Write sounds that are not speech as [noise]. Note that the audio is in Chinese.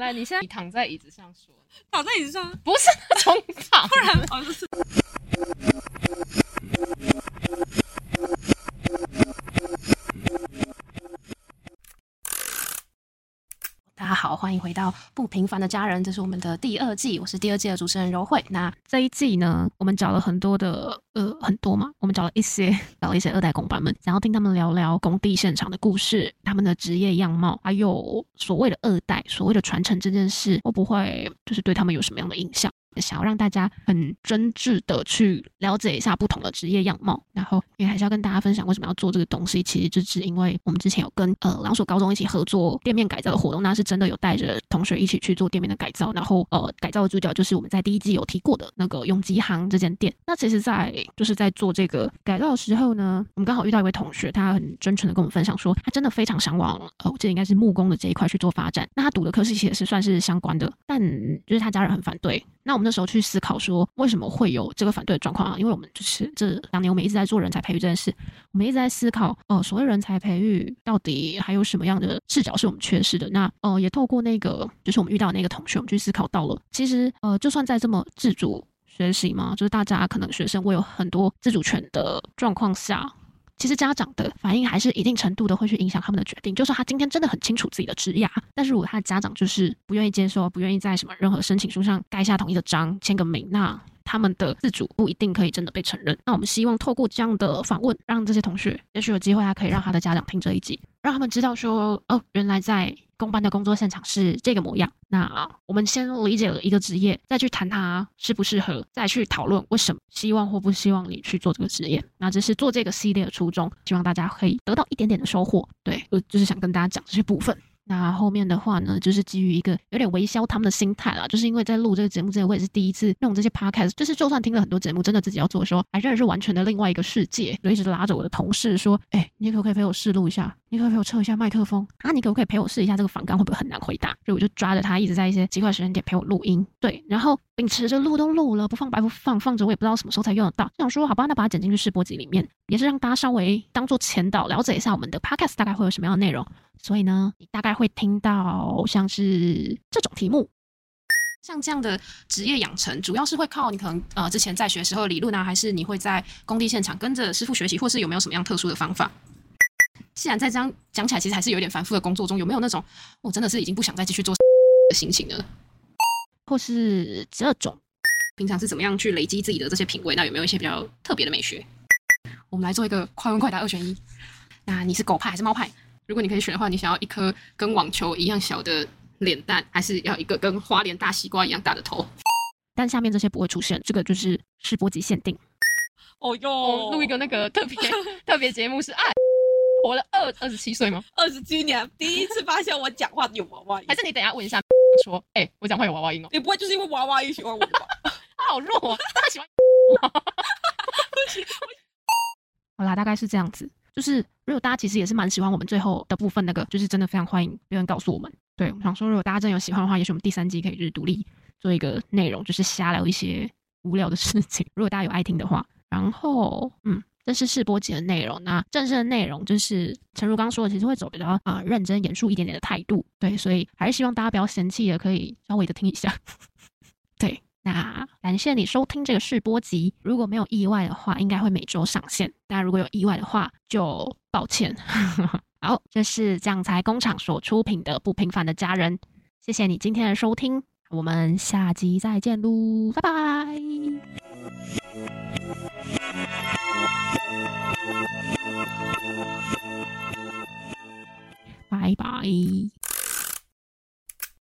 来你现在躺在椅子上说，躺在椅子上，不是那种躺，不 [laughs] 然哦就是。好，欢迎回到不平凡的家人，这是我们的第二季，我是第二季的主持人柔慧。那这一季呢，我们找了很多的呃很多嘛，我们找了一些 [laughs] 找了一些二代工班们，想要听他们聊聊工地现场的故事，他们的职业样貌，还有所谓的二代，所谓的传承这件事，会不会就是对他们有什么样的影响？想要让大家很真挚的去了解一下不同的职业样貌，然后也还是要跟大家分享为什么要做这个东西。其实就是因为我们之前有跟呃朗所高中一起合作店面改造的活动，那是真的有带着同学一起去做店面的改造。然后呃改造的主角就是我们在第一季有提过的那个永吉行这间店。那其实，在就是在做这个改造的时候呢，我们刚好遇到一位同学，他很真诚的跟我们分享说，他真的非常想往呃我记得应该是木工的这一块去做发展。那他读的科系其实是算是相关的，但就是他家人很反对。那我我们那时候去思考说，为什么会有这个反对的状况啊？因为我们就是这两年，我们一直在做人才培育这件事，我们一直在思考，哦，所谓人才培育到底还有什么样的视角是我们缺失的？那呃，也透过那个，就是我们遇到那个同学，我们去思考到了，其实呃，就算在这么自主学习嘛，就是大家可能学生会有很多自主权的状况下。其实家长的反应还是一定程度的会去影响他们的决定。就是他今天真的很清楚自己的职业，但是如果他的家长就是不愿意接受，不愿意在什么任何申请书上盖下同意的章，签个名，那他们的自主不一定可以真的被承认。那我们希望透过这样的访问，让这些同学也许有机会，他可以让他的家长听这一集，让他们知道说，哦，原来在。公班的工作现场是这个模样。那我们先理解了一个职业，再去谈它适不适合，再去讨论为什么希望或不希望你去做这个职业。那这是做这个系列的初衷，希望大家可以得到一点点的收获。对，我就是想跟大家讲这些部分。那后面的话呢，就是基于一个有点微笑他们的心态啦，就是因为在录这个节目之前，我也是第一次用这些 podcast，就是就算听了很多节目，真的自己要做的时候，还真的是完全的另外一个世界。就一直拉着我的同事说：“哎，你可不可以陪我试录一下？你可不可以陪我测一下麦克风？啊，你可不可以陪我试一下这个反纲会不会很难回答？”所以我就抓着他一直在一些奇怪时间点陪我录音。对，然后秉持着录都录了，不放白不放，放着我也不知道什么时候才用得到。想说好吧，那把它剪进去试播集里面，也是让大家稍微当做前导，了解一下我们的 podcast 大概会有什么样的内容。所以呢，你大概会听到像是这种题目，像这样的职业养成，主要是会靠你可能呃之前在学时候理论啊，还是你会在工地现场跟着师傅学习，或是有没有什么样特殊的方法？既然在这样讲起来，其实还是有点繁复的工作中，有没有那种我真的是已经不想再继续做 [laughs] 的心情呢？或是这种平常是怎么样去累积自己的这些品味？那有没有一些比较特别的美学？我们来做一个快问快答二选一。那你是狗派还是猫派？如果你可以选的话，你想要一颗跟网球一样小的脸蛋，还是要一个跟花莲大西瓜一样大的头？但下面这些不会出现，这个就是试播集限定。哦哟，录一个那个特别 [laughs] 特别节目是爱，活了二二十七岁吗？二十七年，第一次发现我讲话有娃娃音。还是你等下问一下，说，哎，我讲话有娃娃音哦？你不会就是因为娃娃音喜欢我吧？他 [laughs] 好弱啊，他喜欢。[laughs] 好啦，大概是这样子。就是，如果大家其实也是蛮喜欢我们最后的部分那个，就是真的非常欢迎留言告诉我们。对，我想说，如果大家真的有喜欢的话，也许我们第三季可以就是独立做一个内容，就是瞎聊一些无聊的事情。如果大家有爱听的话，然后，嗯，这是试播集的内容。那正式的内容就是，陈如刚说的，其实会走比较啊认真严肃一点点的态度。对，所以还是希望大家不要嫌弃的，可以稍微的听一下。[laughs] 对。那感谢你收听这个试播集。如果没有意外的话，应该会每周上线。但如果有意外的话，就抱歉。[laughs] 好，这是酱材工厂所出品的《不平凡的家人》。谢谢你今天的收听，我们下集再见喽，拜拜，拜拜。